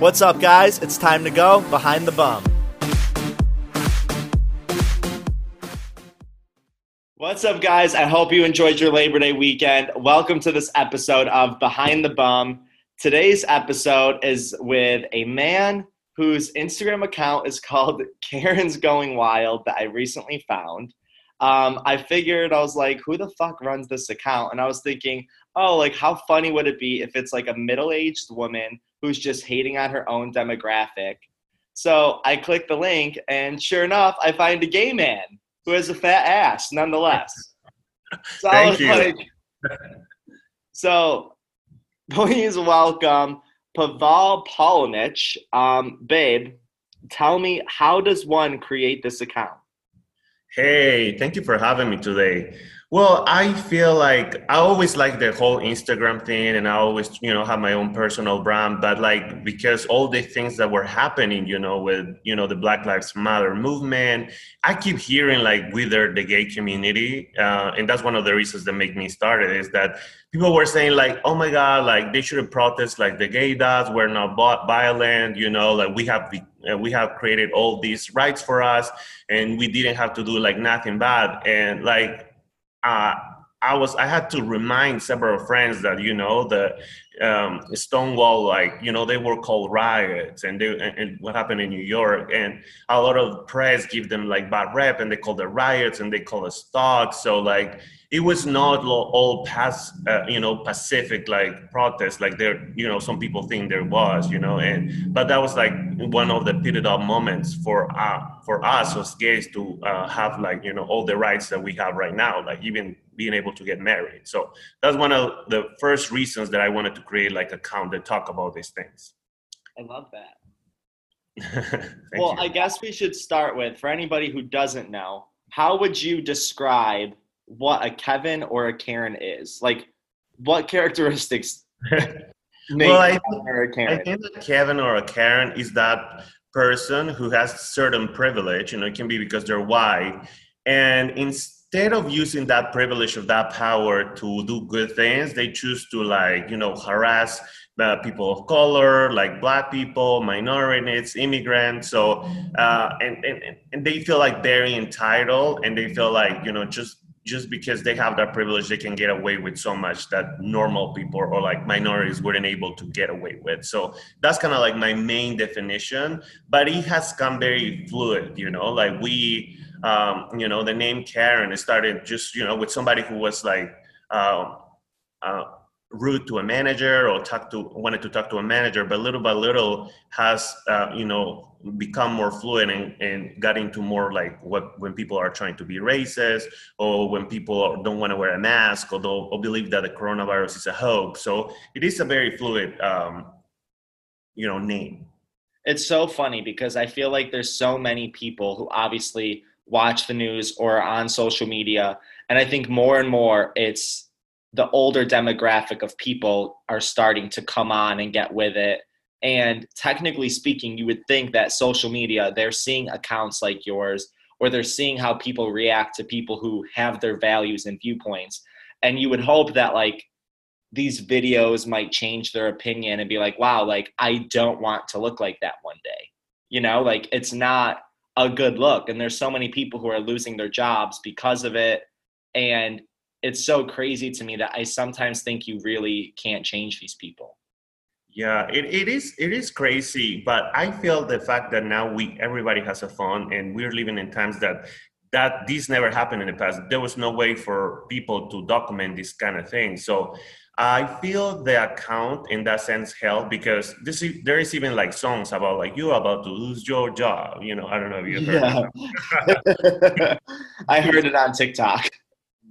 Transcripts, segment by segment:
What's up, guys? It's time to go behind the bum. What's up, guys? I hope you enjoyed your Labor Day weekend. Welcome to this episode of Behind the Bum. Today's episode is with a man whose Instagram account is called Karen's Going Wild that I recently found. Um, I figured, I was like, who the fuck runs this account? And I was thinking, oh, like, how funny would it be if it's like a middle aged woman who's just hating on her own demographic? So I click the link, and sure enough, I find a gay man who has a fat ass nonetheless. So Thank you. Like, so please welcome Pablo Polnich. Um, babe, tell me, how does one create this account? Hey, thank you for having me today. Well, I feel like I always like the whole Instagram thing, and I always, you know, have my own personal brand. But like, because all the things that were happening, you know, with you know the Black Lives Matter movement, I keep hearing like wither the gay community, uh, and that's one of the reasons that make me started is that people were saying like, oh my god, like they should protest like the gay does. We're not violent, you know, like we have uh, we have created all these rights for us, and we didn't have to do like nothing bad, and like uh, I was I had to remind several friends that you know the um, Stonewall like you know they were called riots and they and, and, what happened in New York. And a lot of press give them like bad rep and they call the riots and they call it stock so like it was not all past uh, you know pacific like protests like there you know some people think there was you know and but that was like one of the pivotal moments for uh, for us as gays to uh, have like you know all the rights that we have right now like even being able to get married so that's one of the first reasons that i wanted to create like a account that talk about these things i love that well you. i guess we should start with for anybody who doesn't know how would you describe what a Kevin or a Karen is. Like, what characteristics well, I, I think that Kevin or a Karen is that person who has certain privilege. You know, it can be because they're white, and instead of using that privilege of that power to do good things, they choose to like you know harass uh, people of color, like black people, minorities, immigrants. So, uh, and, and and they feel like very entitled, and they feel like you know just just because they have that privilege, they can get away with so much that normal people or like minorities weren't able to get away with. So that's kind of like my main definition. But it has come very fluid, you know, like we, um, you know, the name Karen it started just, you know, with somebody who was like, uh, uh, rude to a manager or talk to wanted to talk to a manager but little by little has uh, you know become more fluent and, and got into more like what when people are trying to be racist or when people don't want to wear a mask or, or believe that the coronavirus is a hoax. So it is a very fluid um, you know name. It's so funny because i feel like there's so many people who obviously watch the news or on social media and i think more and more it's the older demographic of people are starting to come on and get with it. And technically speaking, you would think that social media, they're seeing accounts like yours, or they're seeing how people react to people who have their values and viewpoints. And you would hope that, like, these videos might change their opinion and be like, wow, like, I don't want to look like that one day. You know, like, it's not a good look. And there's so many people who are losing their jobs because of it. And it's so crazy to me that I sometimes think you really can't change these people. Yeah, it, it is it is crazy, but I feel the fact that now we everybody has a phone and we're living in times that that this never happened in the past. There was no way for people to document this kind of thing. So I feel the account in that sense helped because this is, there is even like songs about like you're about to lose your job. You know, I don't know if you heard. Yeah. I heard it on TikTok.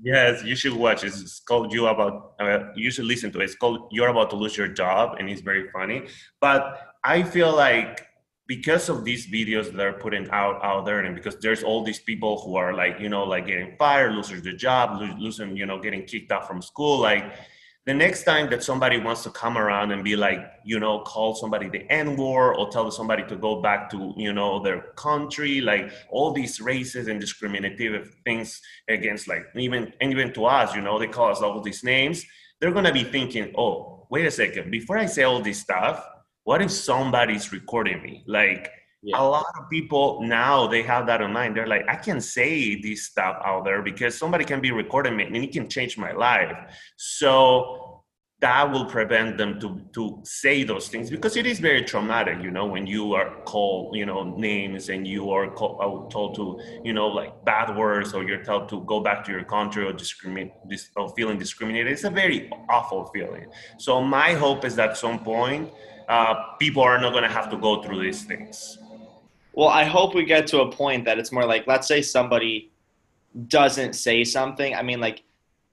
Yes, you should watch. It's, it's called "You About." Uh, you should listen to it. It's called "You're About to Lose Your Job," and it's very funny. But I feel like because of these videos that are putting out out there, and because there's all these people who are like, you know, like getting fired, losing their job, losing, you know, getting kicked out from school, like the next time that somebody wants to come around and be like, you know, call somebody the N word or tell somebody to go back to, you know, their country, like all these races and discriminative things against, like even even to us, you know, they call us all these names. They're gonna be thinking, oh, wait a second, before I say all this stuff, what if somebody's recording me like yeah. a lot of people now they have that in mind. They're like i can say this stuff out there because somebody can be recording me and it can change my life. So that will prevent them to to say those things because it is very traumatic you know when you are called you know names and you are called, uh, told to you know like bad words or you're told to go back to your country or discriminate or feeling discriminated. It's a very awful feeling. So my hope is that at some point uh, people are not going to have to go through these things well i hope we get to a point that it's more like let's say somebody doesn't say something i mean like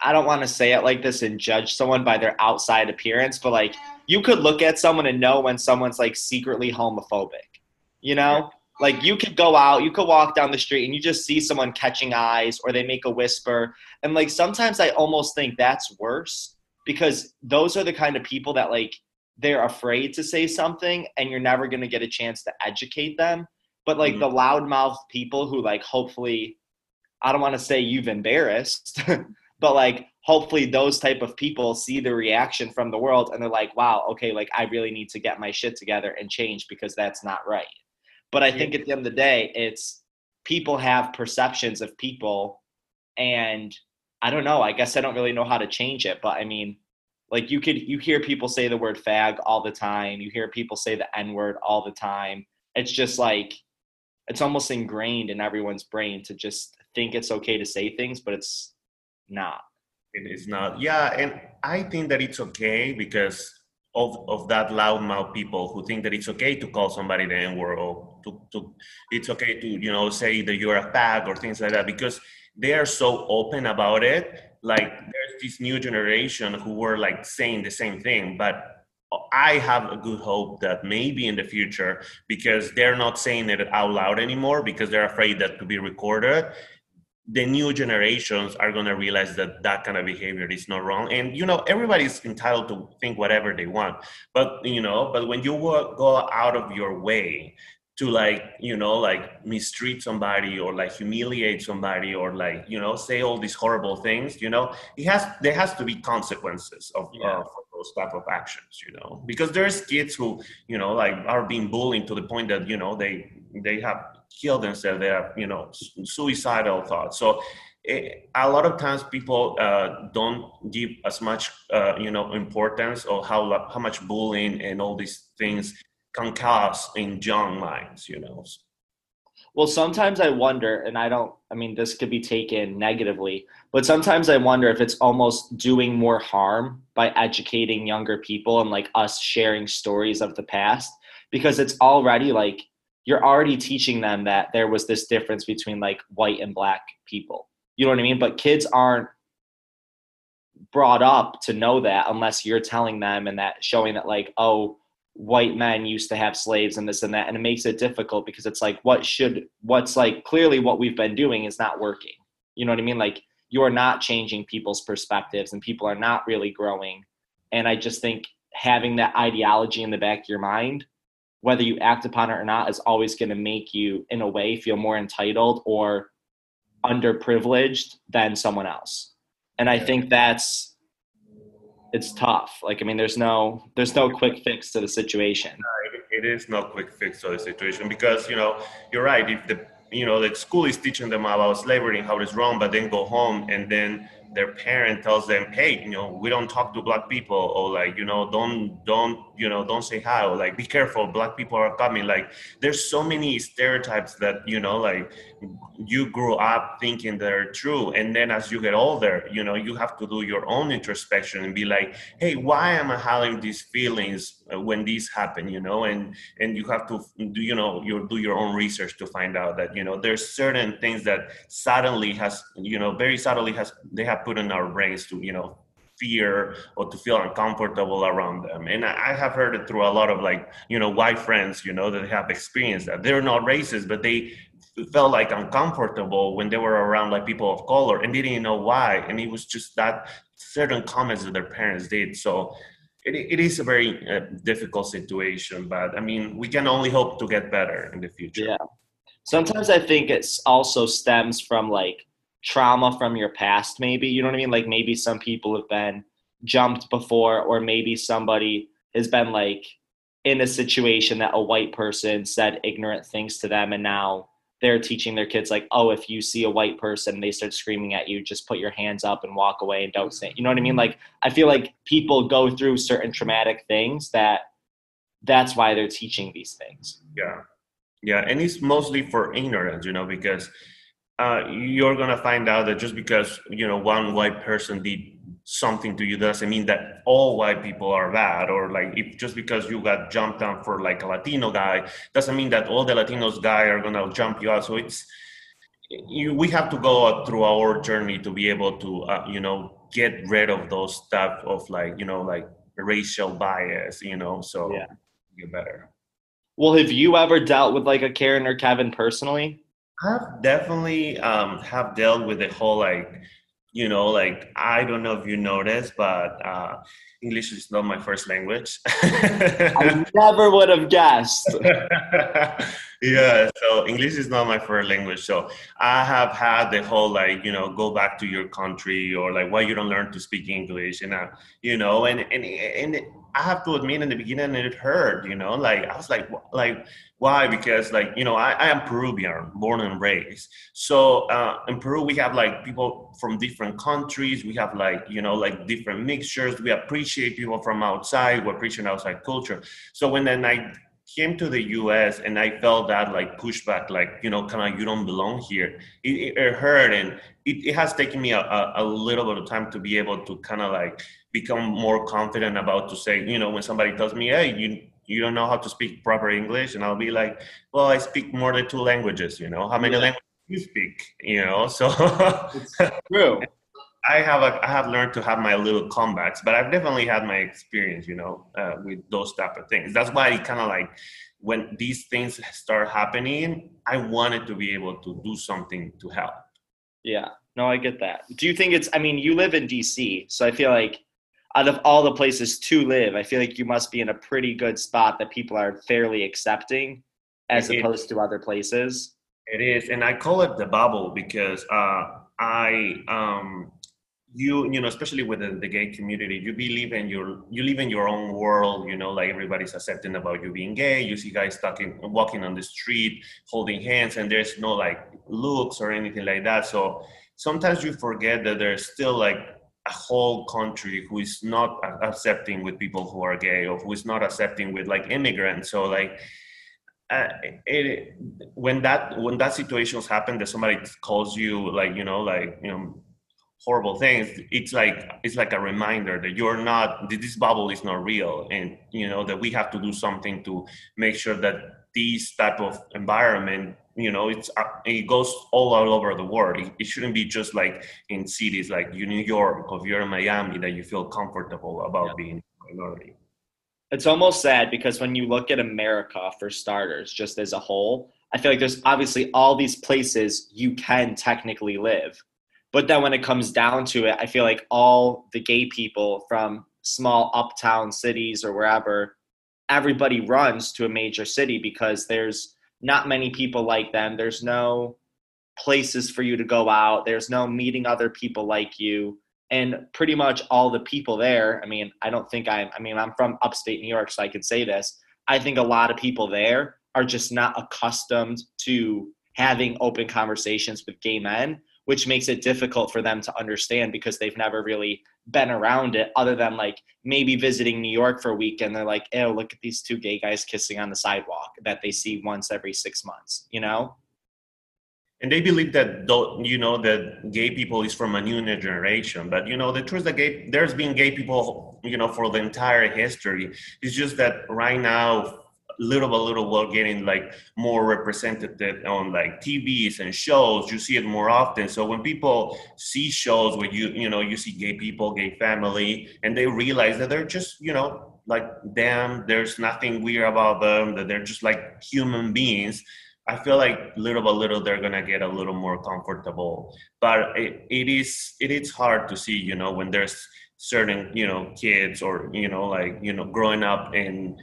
I don't want to say it like this and judge someone by their outside appearance, but like you could look at someone and know when someone's like secretly homophobic. You know? Like you could go out, you could walk down the street and you just see someone catching eyes or they make a whisper. And like sometimes I almost think that's worse because those are the kind of people that like they're afraid to say something and you're never going to get a chance to educate them. But like mm-hmm. the loudmouth people who like hopefully I don't want to say you've embarrassed, but like hopefully those type of people see the reaction from the world and they're like wow okay like i really need to get my shit together and change because that's not right. But i think at the end of the day it's people have perceptions of people and i don't know i guess i don't really know how to change it but i mean like you could you hear people say the word fag all the time you hear people say the n word all the time. It's just like it's almost ingrained in everyone's brain to just think it's okay to say things but it's not. It is not. Yeah, and I think that it's okay because of, of that loudmouth people who think that it's okay to call somebody the N-word or to, to it's okay to, you know, say that you're a fag or things like that because they are so open about it. Like there's this new generation who were like saying the same thing, but I have a good hope that maybe in the future, because they're not saying it out loud anymore because they're afraid that to be recorded, the new generations are going to realize that that kind of behavior is not wrong and you know everybody's entitled to think whatever they want but you know but when you go out of your way to like you know like mistreat somebody or like humiliate somebody or like you know say all these horrible things you know it has there has to be consequences of yeah. uh, those type of actions you know because there's kids who you know like are being bullied to the point that you know they they have killed themselves. They have, you know, suicidal thoughts. So it, eh, a lot of times people uh, don't give as much, uh, you know, importance or how how much bullying and all these things can cause in young minds. You know. Well, sometimes I wonder, and I don't. I mean, this could be taken negatively, but sometimes I wonder if it's almost doing more harm by educating younger people and like us sharing stories of the past because it's already like you're already teaching them that there was this difference between like white and black people. You know what I mean? But kids aren't brought up to know that unless you're telling them and that showing that like, oh, white men used to have slaves and this and that. And it makes it difficult because it's like what should what's like clearly what we've been doing is not working. You know what I mean? Like you are not changing people's perspectives and people are not really growing. And I just think having that ideology in the back of your mind whether you act upon it or not is always going to make you in a way feel more entitled or underprivileged than someone else. And i think that's it's tough. Like i mean there's no there's no quick fix to the situation. It is no quick fix to the situation because you know you're right. If the you know the school is teaching them about slavery and how it's wrong but then go home and then their parent tells them hey you know we don't talk to black people or like you know don't don't you know don't say hi or like be careful black people are coming. Like there's so many stereotypes that you know like you grew up thinking they're true. And then as you get older you know you have to do your own introspection and be like hey why am i having these feelings uh, when these happen? You know and and you have to do you know you do your own research to find out that you know there's certain things that suddenly has you know very subtly has they have put in our brains to you know fear or to feel uncomfortable around them. And I have heard it through a lot of like, you know, white friends, you know, that have experienced that. They're not racist, but they felt like uncomfortable when they were around like people of color and they didn't know why. And it was just that certain comments that their parents did. So it, it is a very uh, difficult situation, but I mean, we can only hope to get better in the future. Yeah. Sometimes I think it's also stems from like trauma from your past, maybe. You know what I mean? Like maybe some people have been jumped before, or maybe somebody has been like in a situation that a white person said ignorant things to them and now they're teaching their kids like oh if you see a white person and they start screaming at you just put your hands up and walk away and don't say you know what i mean mm-hmm. like i feel like people go through certain traumatic things that that's why they're teaching these things yeah yeah and it's mostly for ignorance you know because uh, you're gonna find out that just because you know one white person did something to you doesn't mean that all white people are bad or like if just because you got jumped on for like a latino guy doesn't mean that all the latinos guy are gonna jump you out. So it's you, we have to go through our journey to be able to uh, you know get rid of those stuff of like you know like racial bias you know so yeah. get better. Well have you ever dealt with like a karen or kevin personally i've definitely um have dealt with the whole like you know, like I don't know if you noticed, but uh, English is not my first language. I never would have guessed. yeah, so English is not my first language. So I have had the whole like, you know, go back to your country or like why you don't learn to speak English and uh, you know, and and and I have to admit in the beginning it hurt, you know, like I was like like why? Because like you know, I, I am Peruvian, born and raised. So uh, in Peru, we have like people from different countries. We have like you know like different mixtures. We appreciate people from outside. We appreciate outside culture. So when then I came to the U.S. and I felt that like pushback, like you know, kind of you don't belong here. It, it hurt, and it, it has taken me a, a, a little bit of time to be able to kind of like become more confident about to say, you know, when somebody tells me, hey, you you don't know how to speak proper English, and I'll be like, well, I speak more than two languages. You know, how many yeah. languages do you speak? You know, so it's true. I have a, I have learned to have my little comebacks, but I've definitely had my experience, you know, uh, with those type of things. That's why it kind of like when these things start happening, I wanted to be able to do something to help. Yeah, no, I get that. Do you think it's? I mean, you live in DC, so I feel like out of all the places to live, I feel like you must be in a pretty good spot that people are fairly accepting as it opposed is. to other places. It is, and I call it the bubble because uh, I, um, you, you know, especially within the gay community, you believe in your, you live in your own world. You know, like everybody's accepting about you being gay. You see guys talking, walking on the street, holding hands, and there's no like looks or anything like that. So sometimes you forget that there's still like a whole country who is not accepting with people who are gay or who is not accepting with like immigrants. So like uh, it, when that when that situations happen that somebody calls you like you know like you know horrible things it's like it's like a reminder that you're not this bubble is not real. And you know that we have to do something to make sure that these type of environment you know it's uh, it goes all, all over the world. It, it, shouldn't be just like in cities like you new york or you're in miami that you feel comfortable about yeah. being minority. It's almost sad because when you look at america for starters just as a whole i feel like there's obviously all these places you can technically live. But then when it comes down to it i feel like all the gay people from small uptown cities or wherever everybody runs to a major city because there's not many people like them. There's no places for you to go out. There's no meeting other people like you. And pretty much all the people there, I mean, I don't think I'm, I mean, I'm from upstate New York, so I can say this. I think a lot of people there are just not accustomed to having open conversations with gay men, which makes it difficult for them to understand because they've never really been around it other than like maybe visiting New York for a week and they're like, oh, look at these two gay guys kissing on the sidewalk that they see once every six months, you know? And they believe that, you know, that gay people is from a new generation. But, you know, the truth that gay, there's been gay people, you know, for the entire history. It's just that right now, little by little we're getting like more represented on like TVs and shows. You see it more often. So when people see shows where you you know you see gay people, gay family, and they realize that they're just you know like them. There's nothing weird about them. That they're just like human beings. I feel like little by little they're gonna get a little more comfortable. But it, it is it is hard to see you know when there's certain you know kids or you know like you know growing up in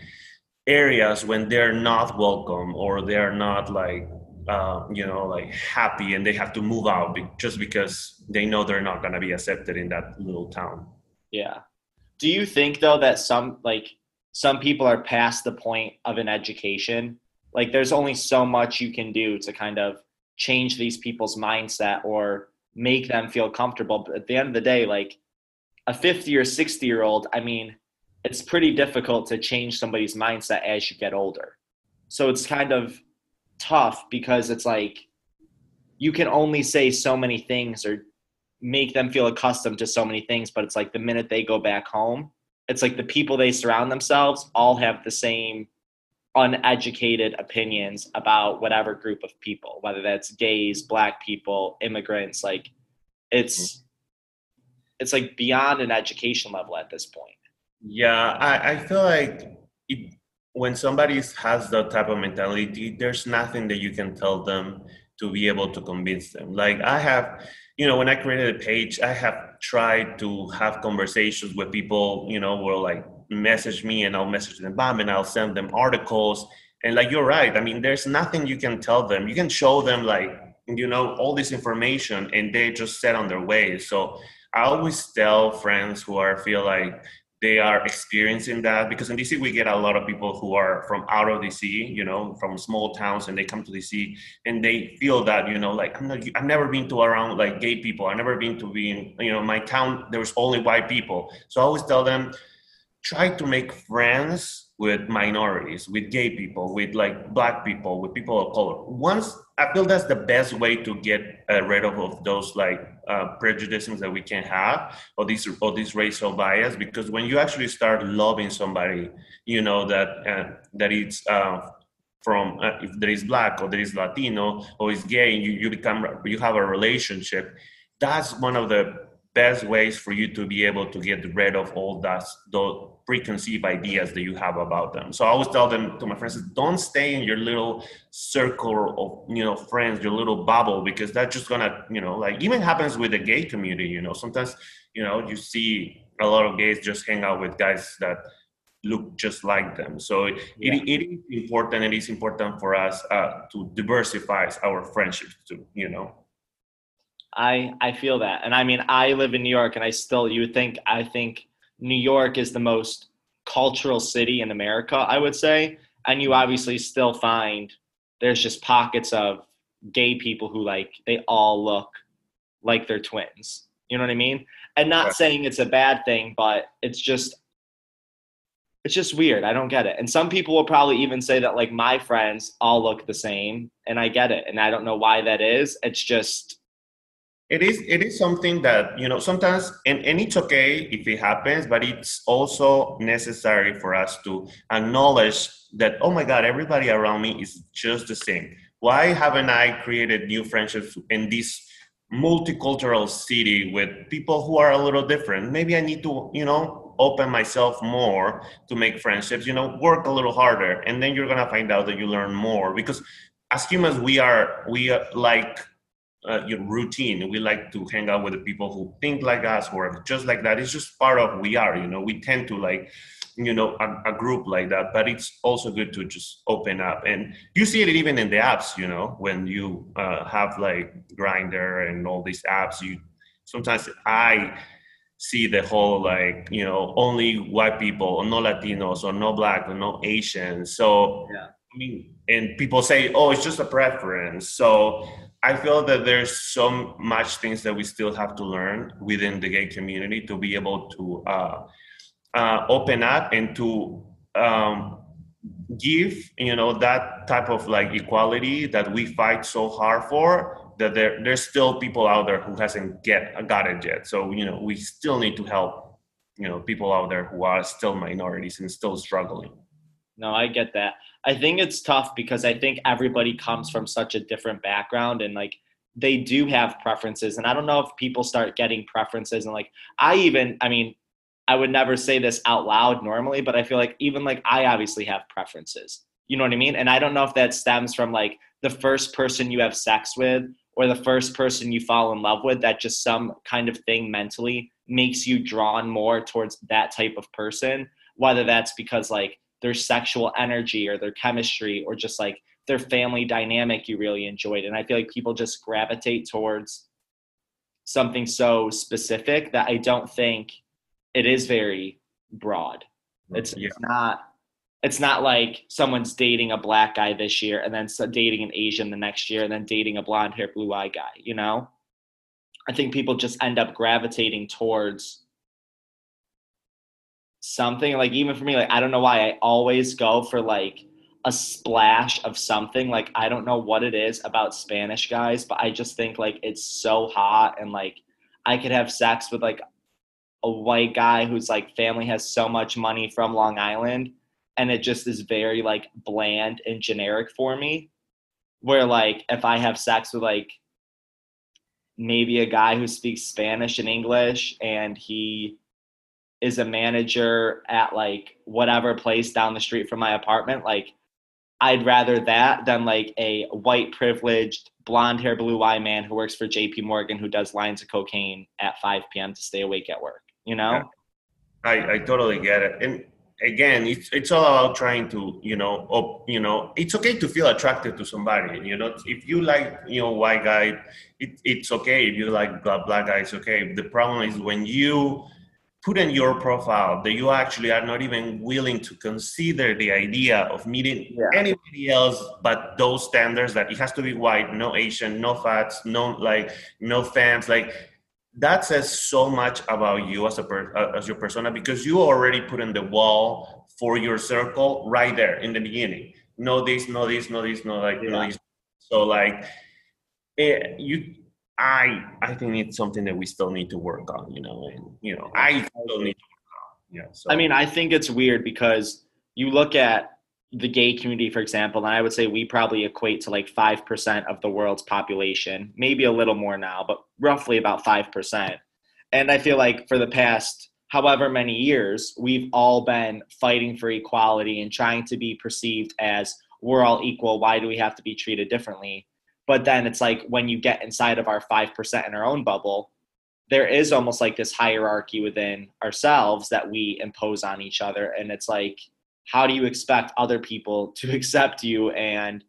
areas when they're not welcome or they're not like uh, you know like happy and they have to move out be- just because they know they're not going to be accepted in that little town yeah do you think though that some like some people are past the point of an education. Like there's only so much you can do to kind of change these people's mindset or make them feel comfortable. But at the end of the day, like a 50 or 60 year old, I mean, it's pretty difficult to change somebody's mindset as you get older. So it's kind of tough because it's like you can only say so many things or make them feel accustomed to so many things, but it's like the minute they go back home, it's like the people they surround themselves all have the same uneducated opinions about whatever group of people, whether that's gays, black people, immigrants, like it's it's like beyond an education level at this point. Yeah, I, I feel like it, when somebody has that type of mentality, there's nothing that you can tell them to be able to convince them. Like I have, you know, when I created a page, I have tried to have conversations with people, you know, will like message me and I'll message them back and I'll send them articles. And like you're right. I mean, there's nothing you can tell them. You can show them like, you know, all this information and they just set on their way. So I always tell friends who are feel like they are experiencing that because in DC we get a lot of people who are from out of DC, you know, from small towns, and they come to DC and they feel that you know, like I'm not, I've never been to around like gay people. I've never been to being, you know, my town there was only white people. So I always tell them, try to make friends with minorities, with gay people, with like black people, with people of color. Once I feel that's the best way to get uh, rid of, of those like uh, prejudices that we can have, or these or these racial bias. Because when you actually start loving somebody, you know that uh, that it's uh, from uh, if there is black or there is Latino or is gay, you you become you have a relationship. That's one of the best ways for you to be able to get rid of all that those preconceived ideas that you have about them. So I always tell them to my friends, don't stay in your little circle of you know friends, your little bubble, because that's just gonna you know like even happens with the gay community. You know sometimes you know you see a lot of gays just hang out with guys that look just like them. So yeah. it, it is important. It is important for us uh, to diversify our friendships too. You know. I I feel that, and I mean, I live in New York, and I still you would think I think New York is the most cultural city in America, I would say, and you obviously still find there's just pockets of gay people who like they all look like they're twins. You know what I mean? And not saying it's a bad thing, but it's just it's just weird. I don't get it. And some people will probably even say that like my friends all look the same, and I get it. And I don't know why that is. It's just it is it is something that you know sometimes and, and it's okay if it happens but it's also necessary for us to acknowledge that oh my god everybody around me is just the same. Why haven't i created new friendships in this multicultural city with people who are a little different? Maybe i need to you know open myself more to make friendships you know work a little harder and then you're gonna find out that you learn more because as humans we are we are like uh, your routine. We like to hang out with the people who think like us or just like that. It's just part of we are. You know, we tend to like, you know, a, a, group like that. But it's also good to just open up, and you see it even in the apps. You know, when you uh, have like Grindr and all these apps, you sometimes I see the whole like you know only white people or no Latinos or no black or no Asians. So yeah. I mean, and people say, oh, it's just a preference. So I feel that there's so much things that we still have to learn within the gay community to be able to uh, uh, open up and to um, give, you know, that type of like equality that we fight so hard for. That there, there's still people out there who hasn't get got it yet. So you know, we still need to help, you know, people out there who are still minorities and still struggling. No, I get that. I think it's tough because I think everybody comes from such a different background and like they do have preferences. And I don't know if people start getting preferences and like I even, I mean, I would never say this out loud normally, but I feel like even like I obviously have preferences. You know what I mean? And I don't know if that stems from like the first person you have sex with or the first person you fall in love with that just some kind of thing mentally makes you drawn more towards that type of person whether that's because like their sexual energy or their chemistry or just like their family dynamic you really enjoyed. And I feel like people just gravitate towards something so specific that I don't think it is very broad. It's, yeah. it's not it's not like someone's dating a black guy this year and then dating an Asian the next year and then dating a blonde hair, blue eye guy, you know? I think people just end up gravitating towards something like even for me like I don't know why I always go for like a splash of something like I don't know what it is about Spanish guys but I just think like it's so hot and like I could have sex with like a white guy whose like family has so much money from Long Island and it just is very like bland and generic for me. Where like if i have sex with like maybe a guy who speaks spanish and english and he is a manager at like whatever place down the street from my apartment like i'd rather that than like a white privileged blonde hair blue eye man who works for jp morgan who does lines of cocaine at 5 p.m to stay awake at work you know? Yeah. I, I totally get it. And again it's it's all about trying to you know op, you know it's okay to feel attracted to somebody you know? If you like you know white guy it, it's okay. If you like black, black guy it's okay. The problem is when you put in your profile that you actually are not even willing to consider the idea of meeting yeah. anybody else but those standards that it has to be white no asian no fats no like no fans like that says so much about you as a per, uh, as your persona because you already put in the wall for your circle right there in the beginning. No this, no this, no this, no like, yeah. no this. So like, it, eh, you, I, I think it's something that we still need to work on. You know, and you know, I still need to work on. Yeah. So. I mean, I think it's weird because you look at the gay community, for example, and I would say we probably equate to like 5% of the world's population, maybe a little more now, but roughly about 5%. And I feel like for the past however many years, we've all been fighting for equality and trying to be perceived as we're all equal. Why do we have to be treated differently? But then it's like when you get inside of our 5% in our own bubble, there is almost like this hierarchy within ourselves that we impose on each other. And it's like, how do you expect other people to accept you and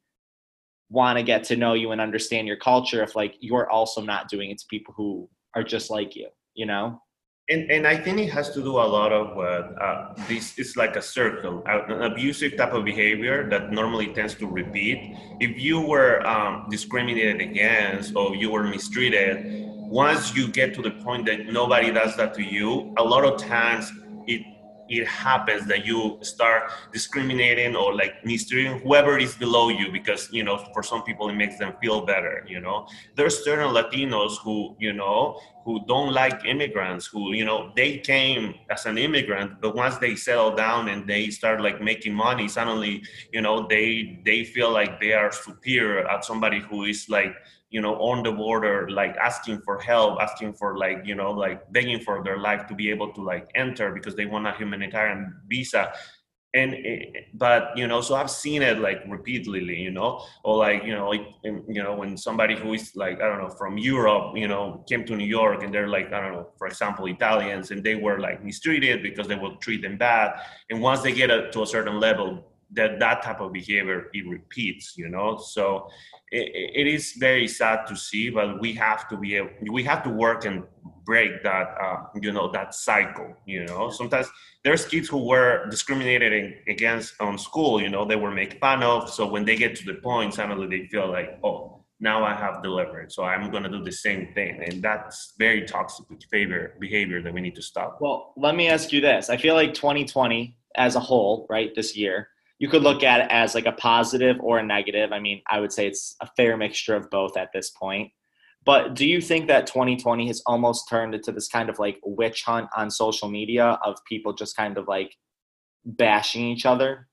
want to get to know you and understand your culture if like you're also not doing it to people who are just like you you know and, and I think it has to do a lot of what uh, this is like a circle, an abusive type of behavior that normally tends to repeat. If you were um, discriminated against or you were mistreated, once you get to the point that nobody does that to you, a lot of times it it happens that you start discriminating or like mistreating whoever is below you because you know for some people it makes them feel better you know? There's certain latinos who you know who don't like immigrants who you know they came as an immigrant but once they settle down and they start like making money suddenly you know they they feel like they are superior at somebody who is like you know on the border like asking for help asking for like you know like begging for their life to be able to like enter because they want a humanitarian visa. And but you know so i've seen it like repeatedly you know or like you know like, you know when somebody who is like i don't know from europe you know came to new york and they're like i don't know for example italians and they were like mistreated because they would treat them bad. And once they get a, to a certain level that that type of behavior it repeats you know? So it, it is very sad to see but we have to be able, we have to work and break that uh, you know that cycle you know? Sometimes there's kids who were discriminated against on school you know? They were made fun of so when they get to the point suddenly they feel like oh now i have the leverage so i'm going to do the same thing. And that's very toxic behavior behavior that we need to stop. Well let me ask you this. I feel like 2020 as a whole right this year you could look at it as like a positive or a negative. I mean, I would say it's a fair mixture of both at this point. But do you think that 2020 has almost turned into this kind of like witch hunt on social media of people just kind of like bashing each other?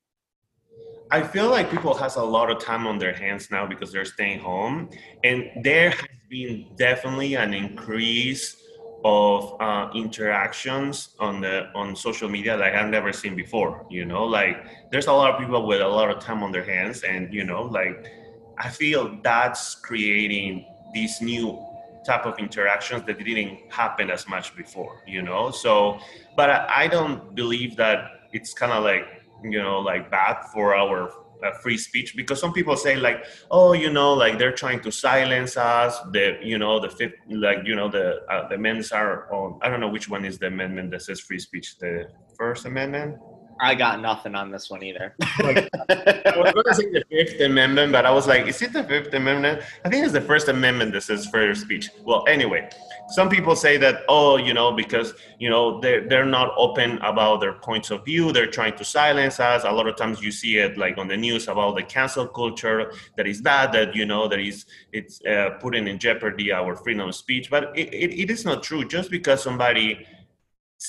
I feel like people has a lot of time on their hands now because they're staying home, and there has been definitely an increase of uh, interactions on the on social media that I've never seen before. You know, like there's a lot of people with a lot of time on their hands, and you know, like I feel that's creating these new type of interactions that didn't happen as much before. You know, so but I, I don't believe that it's kind of like you know like bad for our free speech because some people say like oh you know like they're trying to silence us the you know the fifth like you know the uh, the amendments are on i don't know which one is the amendment that says free speech the first amendment I got nothing on this one either. Like, I was going to say the Fifth Amendment, but I was like, is it the Fifth Amendment? I think it's the First Amendment that says freedom speech. Well, anyway, some people say that, oh, you know, because, you know, they're, they're not open about their points of view. They're trying to silence us. A lot of times you see it like on the news about the cancel culture that is bad, that, you know, that is, it's uh, putting in jeopardy our freedom of speech. But it, it, it is not true. Just because somebody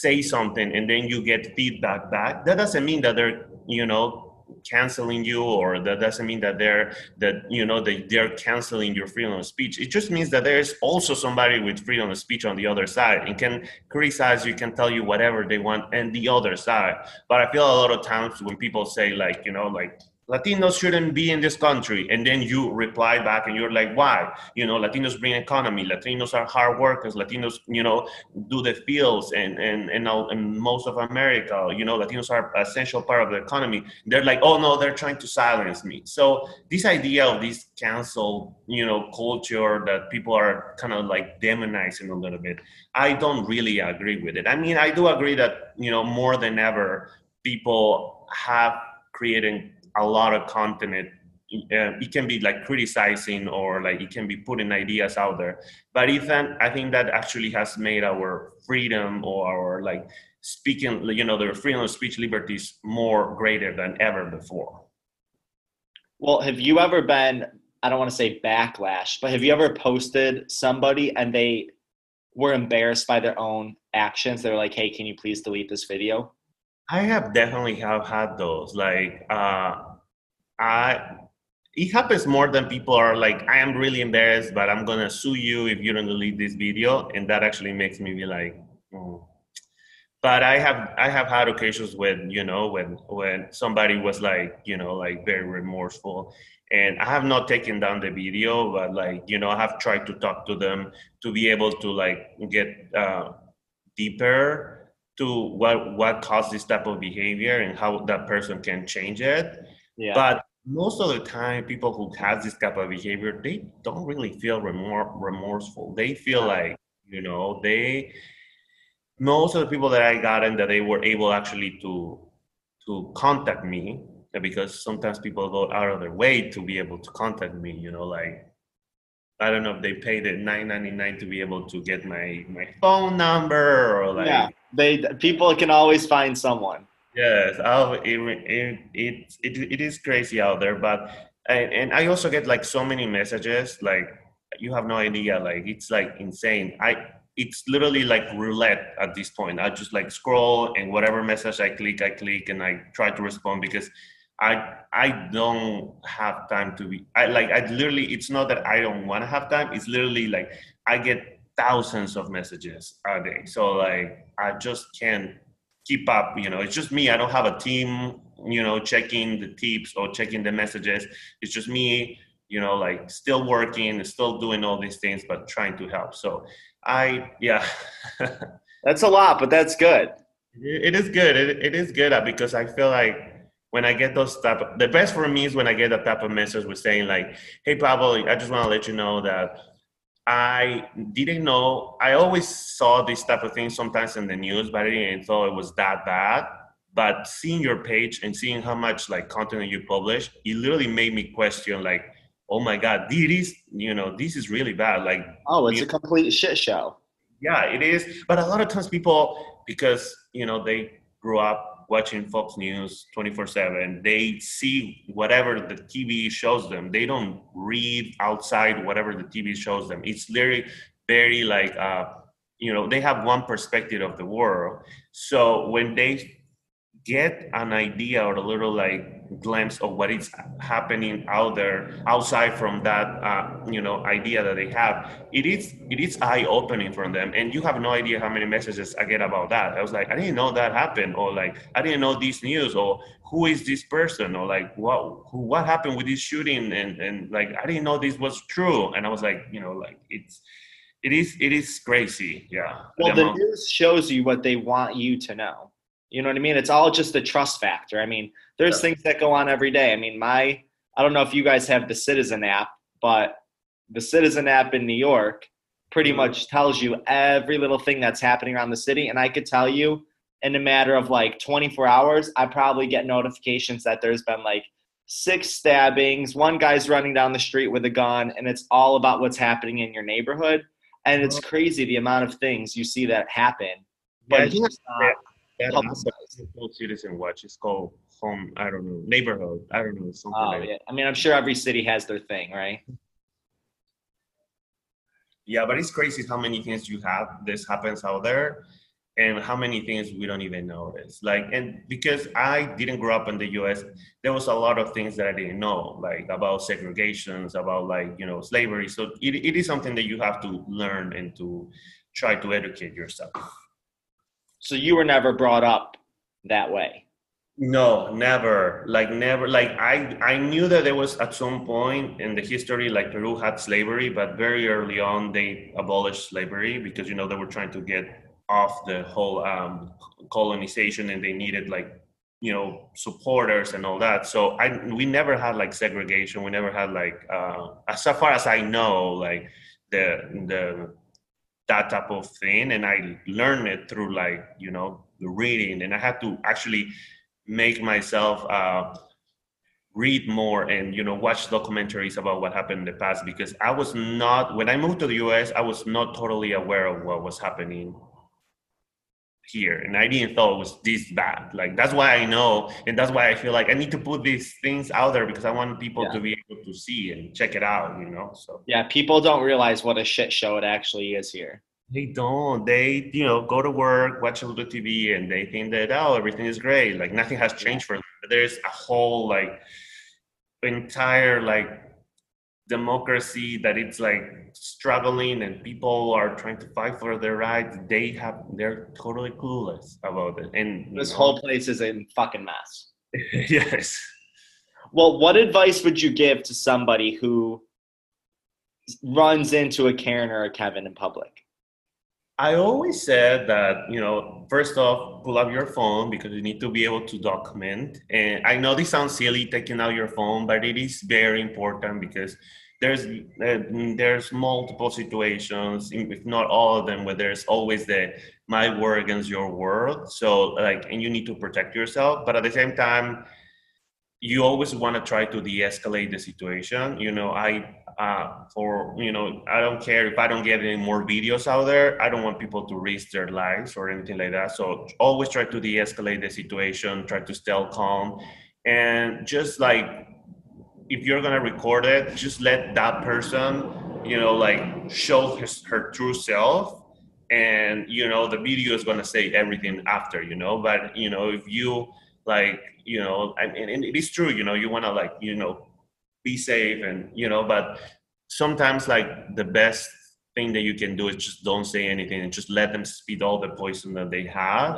say something and then you get feedback back that doesn't mean that they're you know canceling you or that doesn't mean that they're that you know that they're canceling your freedom of speech. It just means that there's also somebody with freedom of speech on the other side and can criticize you can tell you whatever they want and the other side. But i feel a lot of times when people say like you know like Latinos shouldn't be in this country. And then you reply back and you're like, why? You know, Latinos bring economy. Latinos are hard workers. Latinos, you know, do the fields and, and, and, most of America, you know, Latinos are essential part of the economy. They're like, oh no, they're trying to silence me. So this idea of this cancel, you know, culture that people are kind of like demonizing a little bit, I don't really agree with it. I mean, I do agree that, you know, more than ever, people have created a lot of content uh, it can be like criticizing or like it can be putting ideas out there. But even i think that actually has made our freedom or our like speaking you know the freedom of speech liberties more greater than ever before. Well have you ever been i don't want to say backlash but have you ever posted somebody and they were embarrassed by their own actions? They're like hey can you please delete this video? I have definitely have had those. Like, uh, I it happens more than people are like, I am really embarrassed, but I'm gonna sue you if you don't delete this video, and that actually makes me be like, oh. but I have I have had occasions when you know when when somebody was like you know like very remorseful, and I have not taken down the video, but like you know I have tried to talk to them to be able to like get uh, deeper to what what caused this type of behavior and how that person can change it. Yeah. But most of the time, people who have this type of behavior, they don't really feel remor- remorseful. They feel like you know they. Most of the people that I got in that they were able actually to to contact me uh, because sometimes people go out of their way to be able to contact me. You know, like I don't know if they paid it ninety nine to be able to get my my phone number or like yeah they people can always find someone. Yes, it, it, it, it, it is crazy out there, but and, and I also get like so many messages like you have no idea like it's like insane. I it's literally like roulette at this point. I just like scroll and whatever message I click, I click and I try to respond because I I don't have time to be I like I literally it's not that I don't want to have time. It's literally like I get thousands of messages a day. So like I just can't keep up. You know, it's just me. I don't have a team. You know, checking the tips or checking the messages. It's just me. You know, like still working, still doing all these things, but trying to help. So I yeah. that's a lot, but that's good. It is good. It, it is good uh, because I feel like when I get those type of, the best for me is when I get a type of message with saying like, "Hey Pablo, I just want to let you know that I didn't know. I always saw this type of thing sometimes in the news, but I didn't thought it was that bad. But seeing your page and seeing how much like content you publish, it literally made me question like, oh my god, this is you know this is really bad. Like, oh, it's a complete shit show. Yeah, it is. But a lot of times people, because you know they grew up watching Fox News 24 7. They see whatever the TV shows them. They don't read outside whatever the TV shows them. It's very, very like, uh, you know, they have one perspective of the world. So when they get an idea or a little like glimpse of what is happening out there outside from that uh, you know idea that they have. It is it is eye-opening for them and you have no idea how many messages i get about that. I was like i didn't know that happened or like i didn't know this news or who is this person? or like what who, what happened with this shooting? And and like i didn't know this was true. And i was like you know like it's it is it is crazy yeah. Well the, the news shows you what they want you to know you know what I mean? It's all just a trust factor. I mean, there's yeah. things that go on every day. I mean, my I don't know if you guys have the Citizen app, but the Citizen app in New York pretty mm-hmm. much tells you every little thing that's happening around the city. And I could tell you in a matter of like 24 hours, I probably get notifications that there's been like six stabbings, one guy's running down the street with a gun, and it's all about what's happening in your neighborhood. And it's crazy the amount of things you see that happen. But Yeah, it's just not that publicized. also called Citizen Watch. It's called Home. I don't know neighborhood. I don't know something Oh, like that. yeah. I mean, I'm sure every city has their thing, right? Yeah, but it's crazy how many things you have. This happens out there, and how many things we don't even notice. Like, and because I didn't grow up in the U.S., there was a lot of things that I didn't know, like about segregations, about like you know slavery. So it, it is something that you have to learn and to try to educate yourself. So you were never brought up that way. No, never. Like never. Like I, I knew that there was at some point in the history, like Peru had slavery, but very early on they abolished slavery because you know they were trying to get off the whole um, colonization, and they needed like you know supporters and all that. So I, we never had like segregation. We never had like, uh, as far as I know, like the the that type of thing, and I learned it through like you know the reading, and I had to actually make myself uh, read more and you know watch documentaries about what happened in the past because I was not when I moved to the US I was not totally aware of what was happening here and I didn't thought it was this bad. Like that's why I know and that's why I feel like I need to put these things out there because I want people Yeah. to be able to see and check it out you know so. Yeah, people don't realize what a shit show it actually is here. they don't. They you know go to work watch a little tv and they think that oh everything is great. Like nothing has changed for them. But there's a whole like entire like democracy that it's like struggling and people are trying to fight for their rights they have they're totally clueless about it and This know, whole place is in fucking mess. yes Well, what advice would you give to somebody who runs into a Karen or a Kevin in public? I always said that, you know, first off, pull up your phone because you need to be able to document. And I know this sounds silly taking out your phone, but it is very important because there's uh, there's multiple situations, if not all of them, where there's always the my word against your word. So like, and you need to protect yourself, but at the same time, you always want to try to de-escalate the situation. You know, I uh, for you know i don't care if i don't get any more videos out there i don't want people to risk their lives or anything like that. So always try to de-escalate the situation try to stay calm. And just like if you're gonna record it just let that person you know like show his, her true self. And you know the video is gonna say everything after you know? But you know if you like you know I mean, and it is true you know you want to like you know be safe and you know but sometimes like the best thing that you can do is just don't say anything and just let them spit all the poison that they have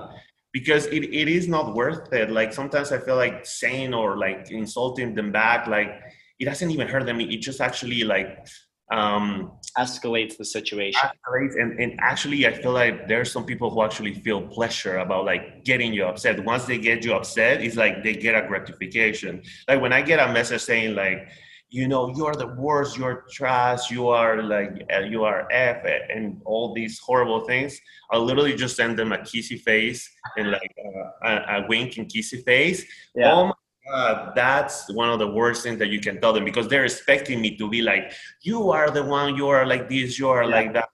because it, it is not worth it. Like sometimes i feel like saying or like insulting them back like it doesn't even hurt them. It just actually like um Escalates the situation. escalates and, and actually i feel like there are some people who actually feel pleasure about like getting you upset once they get you upset it's like they get a gratification like when i get a message saying like you know you're the worst you're trash you are like uh, you are f and all these horrible things i'll literally just send them a kissy face and like uh, a, a wink and kissy face Yeah. oh my god that's one of the worst things that you can tell them because they're expecting me to be like you are the one you are like this you are Yeah. like that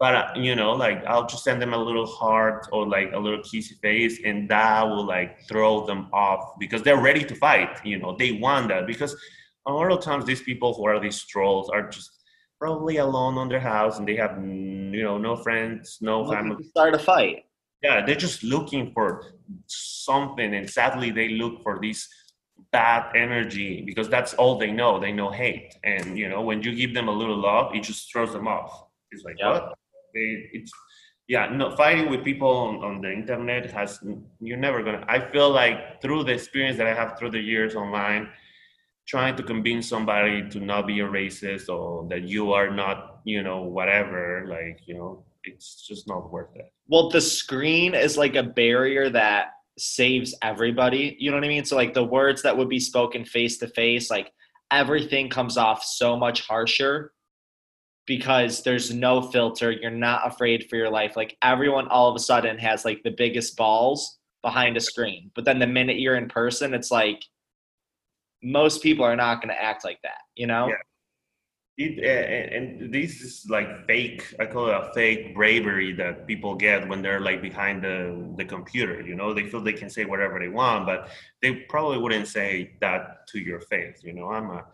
but uh, you know like i'll just send them a little heart or like a little kissy face and that will like throw them off because they're ready to fight you know they want that because a lot of times these people who are these trolls are just probably alone on their house and they have you know no friends no Looking family to Start a fight. yeah they're just looking for something and sadly they look for this bad energy because that's all they know. They know hate. And you know when you give them a little love it just throws them off. It's like Yeah. what? They it's yeah no fighting with people on, on the internet has you're never gonna i feel like through the experience that i have through the years online trying to convince somebody to not be a racist or that you are not you know whatever like you know it's just not worth it. Well, the screen is like a barrier that saves everybody. You know what I mean? So like the words that would be spoken face to face, like everything comes off so much harsher because there's no filter. You're not afraid for your life. Like everyone all of a sudden has like the biggest balls behind a screen. But then the minute you're in person, it's like most people are not going to act like that, you know? Yeah. It, and, and this is like fake i call it a fake bravery that people get when they're like behind the, the computer you know? They feel they can say whatever they want but they probably wouldn't say that to your face you know? I'm a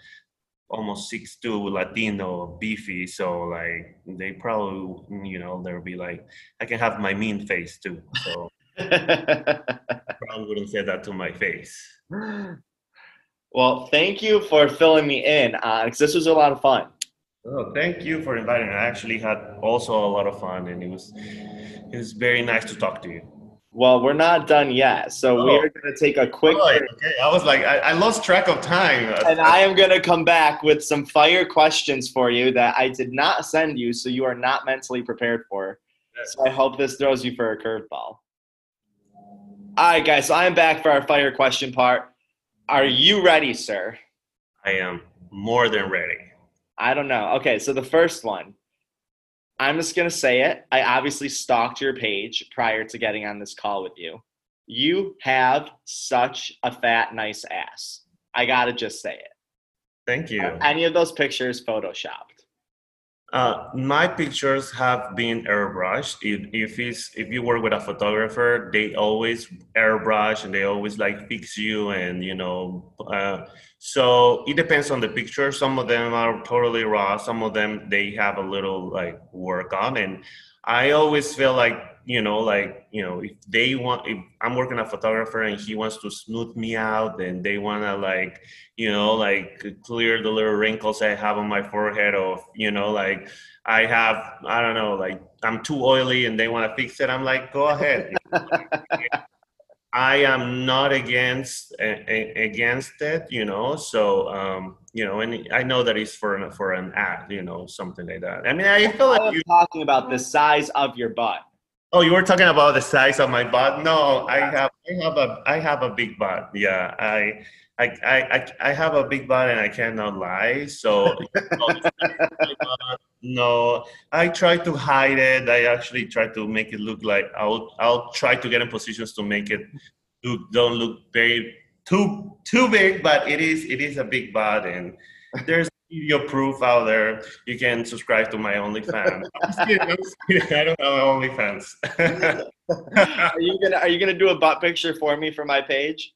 almost six two latino beefy so like they probably you know they'll be like i can have my mean face too so. Probably wouldn't say that to my face. Well thank you for filling me in because uh, this was a lot of fun Oh, thank you for inviting me. I actually had also a lot of fun, and it was it was very nice to talk to you. Well, we're not done yet, so oh. we're going to take a quick. Oh, okay, I was like, I, I, lost track of time. And I am going to come back with some fire questions for you that I did not send you, so you are not mentally prepared for. Yes. So I hope this throws you for a curveball. All right, guys, so I am back for our fire question part. Are you ready, sir? I am more than ready. I don't know. Okay, so the first one, I'm just going to say it. I obviously stalked your page prior to getting on this call with you. You have such a fat, nice ass. I got to just say it. Thank you. Are any of those pictures photoshopped? Uh, my pictures have been airbrushed. If, if if you work with a photographer, they always airbrush and they always like fix you and you know. Uh, so it depends on the picture. Some of them are totally raw. Some of them they have a little like work on, and I always feel like you know, like you know, if they want, if I'm working a photographer and he wants to smooth me out, and they wanna like, you know, like clear the little wrinkles I have on my forehead, or you know, like I have, I don't know, like I'm too oily, and they want to fix it. I'm like, go ahead. I am not against against it, you know. So um, you know, and I know that it's for for an ad, you know, something like that. I mean, I feel like you're talking about the size of your butt. Oh, you were talking about the size of my butt. No, I have I have a I have a big butt. Yeah, I I I I have a big butt and I cannot lie. So no, I try to hide it. I actually try to make it look like I'll I'll try to get in positions to make it look don't look very too too big, but it is it is a big butt and there's your proof out there. You can subscribe to my OnlyFans. I'm kidding, I'm kidding. I don't have OnlyFans. are you gonna Are you gonna do a butt picture for me for my page?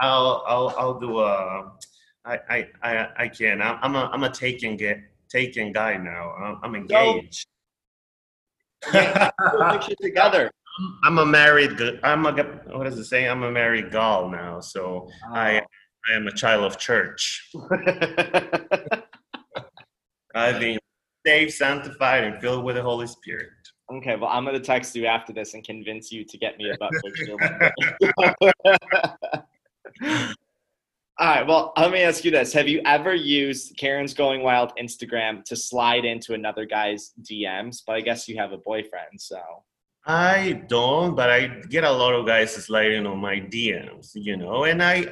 I'll I'll I'll do a. I I I, I can. I'm I'm a I'm a taken get taken guy now. I'm, I'm engaged. yeah, picture together. I'm, I'm a married. I'm a what does it say? I'm a married gal now. So oh. I I am a child of church. I've been saved, sanctified, and filled with the Holy Spirit. Okay, well, I'm gonna text you after this and convince you to get me a butt picture. All right. Well, let me ask you this: Have you ever used Karen's Going Wild Instagram to slide into another guy's DMs? But I guess you have a boyfriend, so. I don't, but I get a lot of guys sliding on my DMs, you know, and I,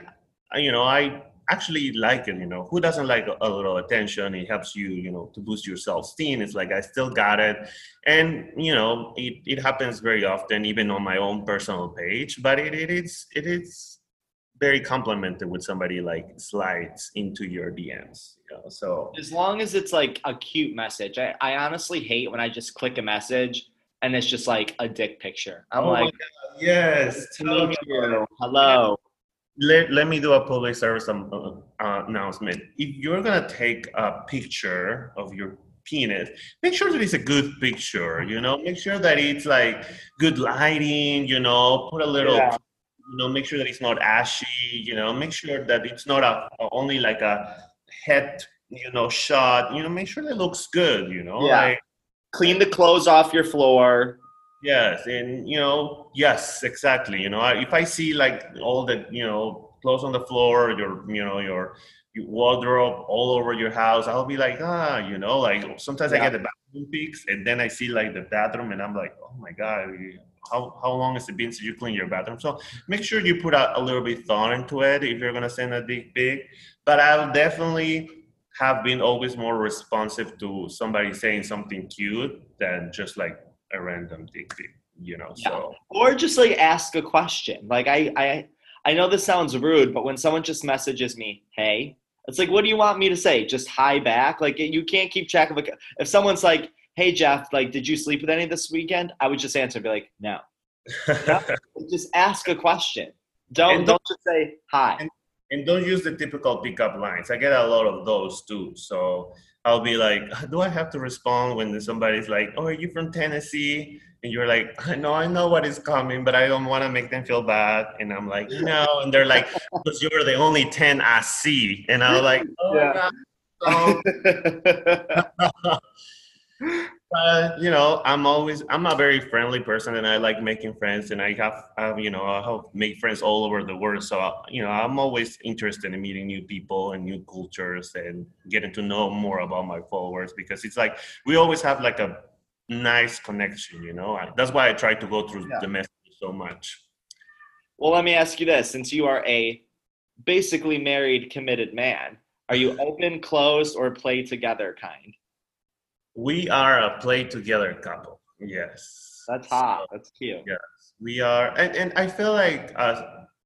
you know, I actually like it you know. Who doesn't like a, a, little attention? It helps you you know to boost your self-esteem. It's like i still got it. And you know it, it happens very often even on my own personal page but it, it is it is very complimented with somebody like slides into your dms you know so. As long as it's like a cute message. I, I honestly hate when i just click a message and it's just like a dick picture. I'm oh like yes hello hello let, let me do a public service um, uh, uh, announcement. If you're gonna take a picture of your penis, make sure that it's a good picture. You know, make sure that it's like good lighting. You know, put a little. Yeah. You know, make sure that it's not ashy. You know, make sure that it's not a, only like a head. You know, shot. You know, make sure that it looks good. You know, yeah. Like, Clean the clothes off your floor. Yes, and you know, yes, exactly. You know, if I see like all the you know clothes on the floor, your you know your, your wardrobe all over your house, I'll be like, ah, you know, like sometimes yeah. I get the bathroom pics, and then I see like the bathroom, and I'm like, oh my god, how how long has it been since you clean your bathroom? So make sure you put a, a little bit thought into it if you're gonna send a big pic. But I'll definitely have been always more responsive to somebody saying something cute than just like a random dick pic, you know. Yeah. So or just like ask a question. Like I, I, I know this sounds rude, but when someone just messages me, "Hey," it's like, what do you want me to say? Just hi back. Like you can't keep track of. Like, if someone's like, "Hey Jeff, like, did you sleep with any this weekend?" I would just answer, be like, "No." just ask a question. Don't And don't just say hi. and- and don't use the typical pickup lines. I get a lot of those too. So I'll be like, do I have to respond when somebody's like, oh, are you from Tennessee? And you're like, I know, I know what is coming, but I don't want to make them feel bad. And I'm like, no. And they're like, because you're the only 10 I see. And I'm like, oh, Yeah. God. So, uh, you know, I'm always I'm a very friendly person, and I like making friends, and I have, I you know I have make friends all over the world. So you know, I'm always interested in meeting new people and new cultures and getting to know more about my followers because it's like we always have like a nice connection. You know, I, that's why I try to go through Yeah. the message so much. well, let me ask you this: since you are a basically married, committed man, are you open, closed, or play together kind? We are a play together couple. Yes, That's hot. That's cute. Yes. we are and, and i feel like uh,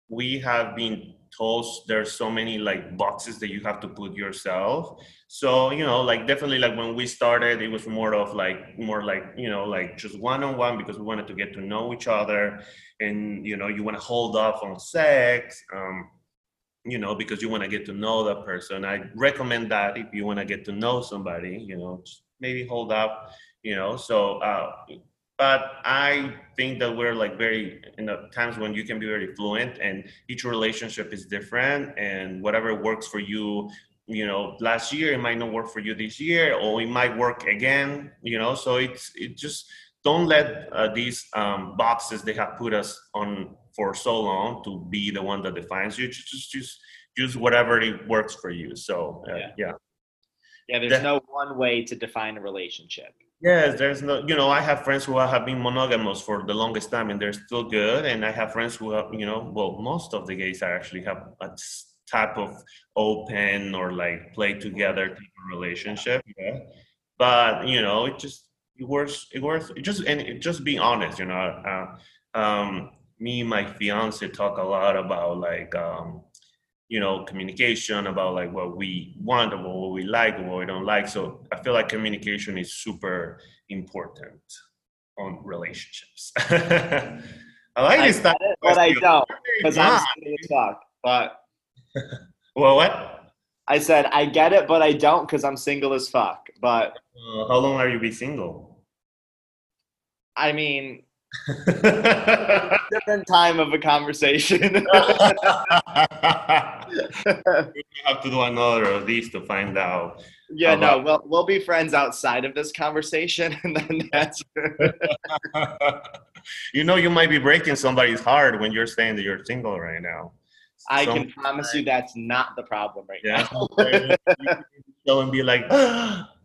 we have been told there's so many like boxes that you have to put yourself so you know like definitely like when we started it was more of like more like you know like just one-on-one because we wanted to get to know each other and you know you want to hold off on sex um you know because you want to get to know that person i recommend that if you want to get to know somebody you know just maybe hold up you know so uh but I think that we're like very in the times when you can be very fluent and each relationship is different and whatever works for you you know last year it might not work for you this year or it might work again you know so it's it just don't let uh, these um, boxes they have put us on for so long to be the one that defines you. Just just just use whatever it works for you. So uh, Yeah. yeah Yeah, there's That- no one way to define a relationship. Yes, there's no, you know, I have friends who have been monogamous for the longest time and they're still good. And I have friends who have, you know, well, most of the gays are actually have a type of open or like play together type of relationship. Yeah. But, you know, it just, it works, it works, it just, and it just be honest, you know. Uh, um, me and my fiance talk a lot about like, um, you know communication about like what we want or what we like or what we don't like so i feel like communication is super important on relationships i like I this type it, but I don't because I'm single as fuck. But well what I said I get it, but I don't because I'm single as fuck. But uh, how long are you be single I mean, different time of a conversation. we have to do another of these to find out yeah, no, we'll we'll be friends outside of this conversation, and then that's you know you might be breaking somebody's heart when you're saying that you're single right now I Some- can promise you that's not the problem right Yeah. now. Go and be like,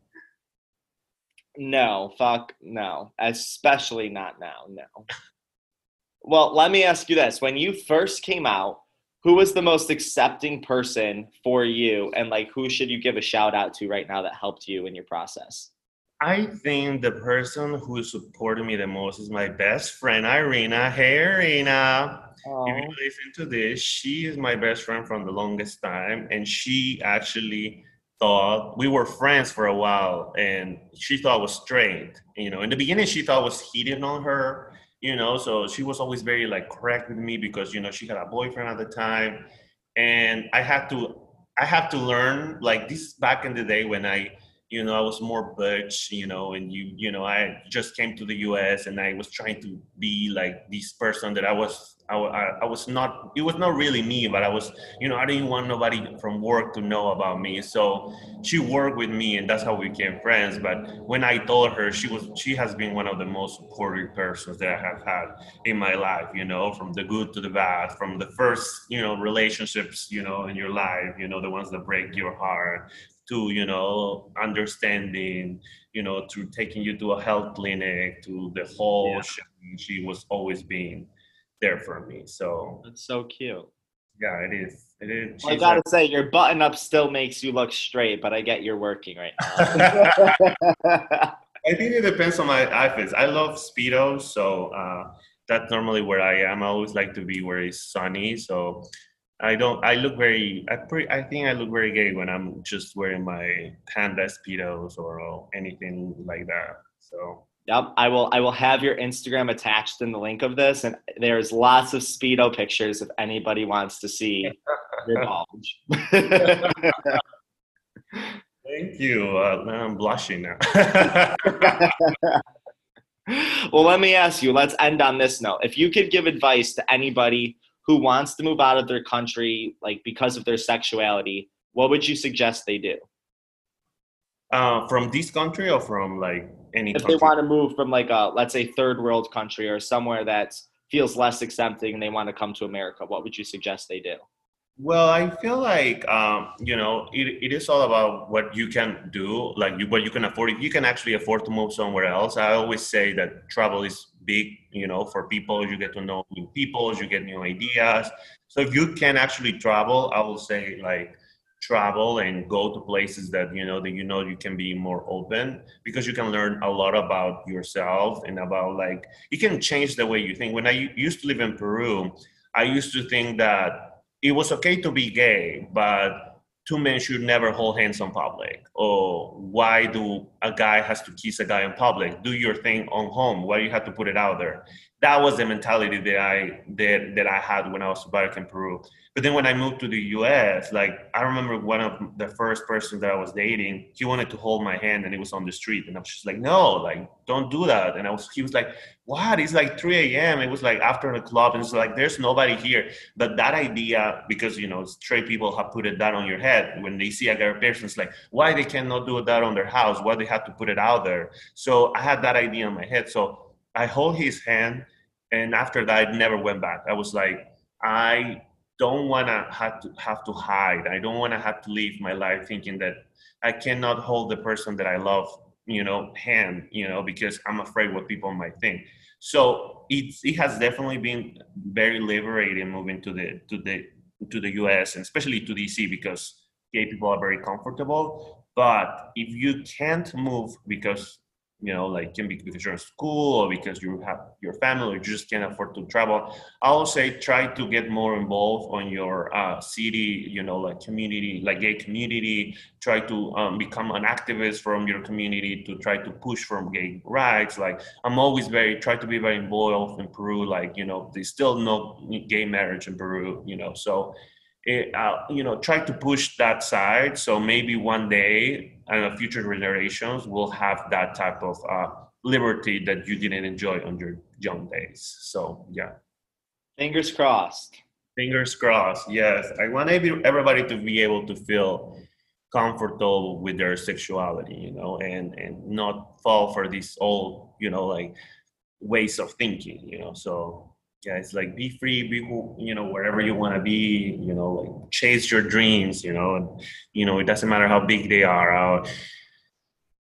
No, fuck no. Especially not now, no. Well, let me ask you this. When you first came out, who was the most accepting person for you and like who should you give a shout out to right now that helped you in your process? I think the person who supported me the most is my best friend, Irina. Hey, Irina. If you listen to this, she is my best friend from the longest time. And she actually thought we were friends for a while and she thought was straight. You know, in the beginning, she thought was hitting on her, you know, so she was always very like correct with me because, you know, she had a boyfriend at the time. And I had to, I have to learn like this back in the day when I, you know, I was more butch, you know, and you, you know, I just came to the U.S. and I was trying to be like this person that I was, I, I, I was not, it was not really me, but I was, you know, I didn't want nobody from work to know about me. So she worked with me, and that's how we became friends. But when I told her, she was, she has been one of the most supportive persons that I have had in my life. You know, from the good to the bad, from the first, you know, relationships, you know, in your life, you know, the ones that break your heart to you know understanding you know to taking you to a health clinic to the whole Yeah. she was always being there for me so That's so cute. Yeah, it is. It is. I gotta like, say, your button up still makes you look straight, but I get you're working right now. I think it depends on my outfits. I love speedos, so uh, that's normally where I am. I always like to be where it's sunny, so I don't. I look very. I pre, I think I look very gay when I'm just wearing my panda speedos or anything like that. So. Yep, I will. I will have your Instagram attached in the link of this, and there's lots of speedo pictures if anybody wants to see your bulge. Thank you. Uh, I'm blushing now. well, let me ask you. Let's end on this note. If you could give advice to anybody who wants to move out of their country, like because of their sexuality, what would you suggest they do? Uh, from this country or from like any? If country? they want to move from like a let's say third world country or somewhere that feels less accepting and they want to come to America, what would you suggest they do? Well, I feel like um, you know it, it is all about what you can do, like you, what you can afford. If you can actually afford to move somewhere else, I always say that travel is big. You know, for people, you get to know new people, you get new ideas. So if you can actually travel, I will say like travel and go to places that you know that you know you can be more open because you can learn a lot about yourself and about like you can change the way you think. When I used to live in Peru, I used to think that it was okay to be gay, but two men should never hold hands in public. Or why do a guy has to kiss a guy in public? Do your thing on home. Why you have to put it out there? That was the mentality that I that, that I had when I was back in Peru. But then when I moved to the US, like I remember one of the first person that I was dating, he wanted to hold my hand and it was on the street. And I was just like, no, like don't do that. And I was he was like, What? It's like 3 a.m. It was like after the club, and it's like there's nobody here. But that idea, because you know, straight people have put it down on your head when they see a gay person, it's like, why they cannot do that on their house? Why they have to put it out there? So I had that idea in my head. So I hold his hand, and after that, I never went back. I was like, I don't want to have to have to hide. I don't want to have to live my life thinking that I cannot hold the person that I love, you know, hand, you know, because I'm afraid what people might think. So it it has definitely been very liberating moving to the to the to the US and especially to DC because gay people are very comfortable. But if you can't move because you know, like can be because you're in school or because you have your family or you just can't afford to travel. I would say try to get more involved on your uh, city, you know, like community, like gay community. Try to um, become an activist from your community to try to push for gay rights. Like I'm always very try to be very involved in Peru. Like you know, there's still no gay marriage in Peru. You know, so it, uh, you know, try to push that side. So maybe one day, and future generations will have that type of uh, liberty that you didn't enjoy on your young days. So yeah. Fingers crossed. Fingers crossed. Yes, I want everybody to be able to feel comfortable with their sexuality, you know, and and not fall for these old, you know, like ways of thinking, you know. So yeah it's like be free be who you know wherever you want to be you know like chase your dreams you know and you know it doesn't matter how big they are uh,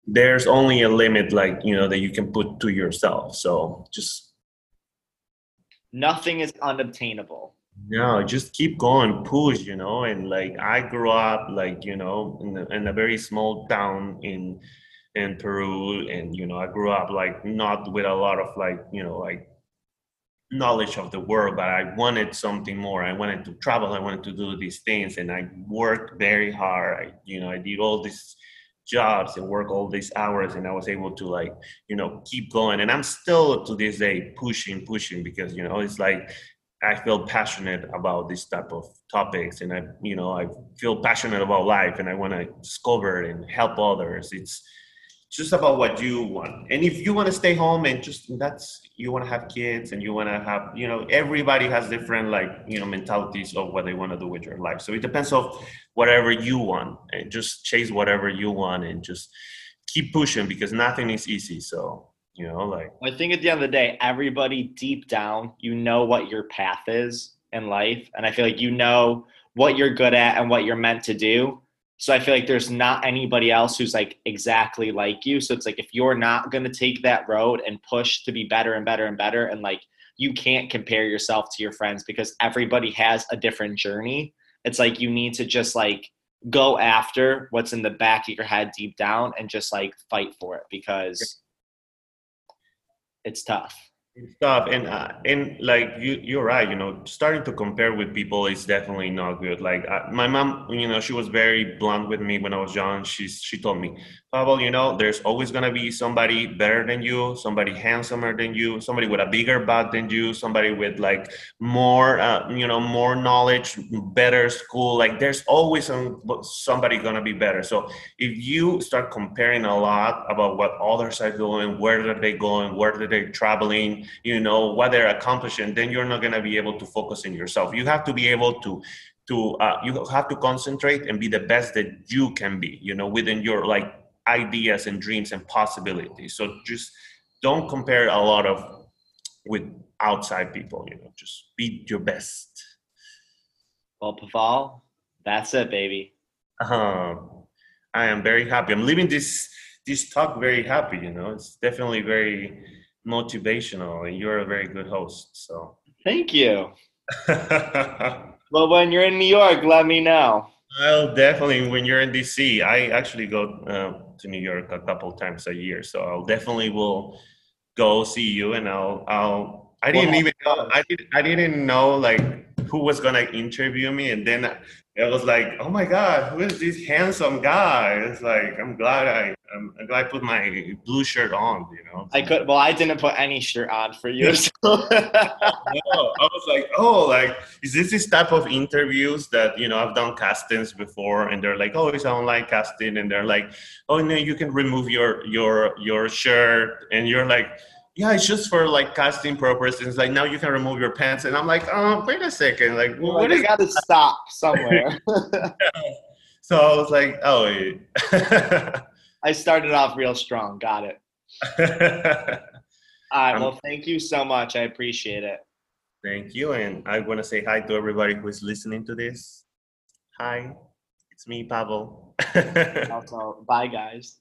there's only a limit like you know that you can put to yourself so just nothing is unobtainable. No just keep going push you know and like i grew up like you know in, a, in a very small town in in peru and you know i grew up like not with a lot of like you know like knowledge of the world, but I wanted something more. I wanted to travel. I wanted to do these things, and I worked very hard. I, you know, I did all these jobs and work all these hours, and I was able to like, you know, keep going. And I'm still to this day pushing, pushing because you know it's like I feel passionate about this type of topics, and I, you know, I feel passionate about life, and I want to discover and help others. It's just about what you want. And if you want to stay home and just that's you want to have kids and you want to have, you know, everybody has different like, you know, mentalities of what they want to do with your life. So it depends of whatever you want and just chase whatever you want and just keep pushing because nothing is easy. So, you know, like I think at the end of the day, everybody deep down, you know what your path is in life. And I feel like you know what you're good at and what you're meant to do so I feel like there's not anybody else who's like exactly like you. So it's like if you're not going to take that road and push to be better and better and better and like you can't compare yourself to your friends because everybody has a different journey. It's like you need to just like go after what's in the back of your head deep down and just like fight for it because it's tough stuff. And uh, and like you you're right you know starting to compare with people is definitely not good. Like uh, my mom you know she was very blunt with me when i was young. She's she told me Pablo, you know there's always going to be somebody better than you somebody handsomer than you somebody with a bigger butt than you somebody with like more uh, you know more knowledge better school. Like there's always some, somebody going to be better. So if you start comparing a lot about what others are doing where are they going where are they traveling you know what they're accomplishing then you're not going to be able to focus in yourself. You have to be able to to uh, you have to concentrate and be the best that you can be you know within your like ideas and dreams and possibilities. So just don't compare a lot of with outside people you know just be your best. Well Pablo that's it baby. Uh, i am very happy. I'm leaving this this talk very happy you know. It's definitely very motivational and you're a very good host so. Thank you. Well when you're in new york let me know. Well definitely when you're in dc i actually go uh, to new york a couple times a year so i'll definitely will go see you and i'll i'll i didn't well, even know i didn't i didn't know like who was gonna interview me and then it was like, oh my God, who is this handsome guy? It's like I'm glad I I'm, glad I put my blue shirt on. You know, I could. Well, I didn't put any shirt on for you. So. no, I was like, oh, like is this this type of interviews that you know I've done castings before, and they're like, oh, it's online casting, and they're like, oh no, you can remove your your your shirt, and you're like yeah, it's just for like casting purposes. It's like now you can remove your pants, and I'm like, oh, wait a second, like well, what is? Got to stop somewhere. so I was like, oh. I started off real strong. Got it. All right. Well, thank you so much. I appreciate it. Thank you, and I want to say hi to everybody who is listening to this. Hi, it's me, Pablo. also, bye, guys.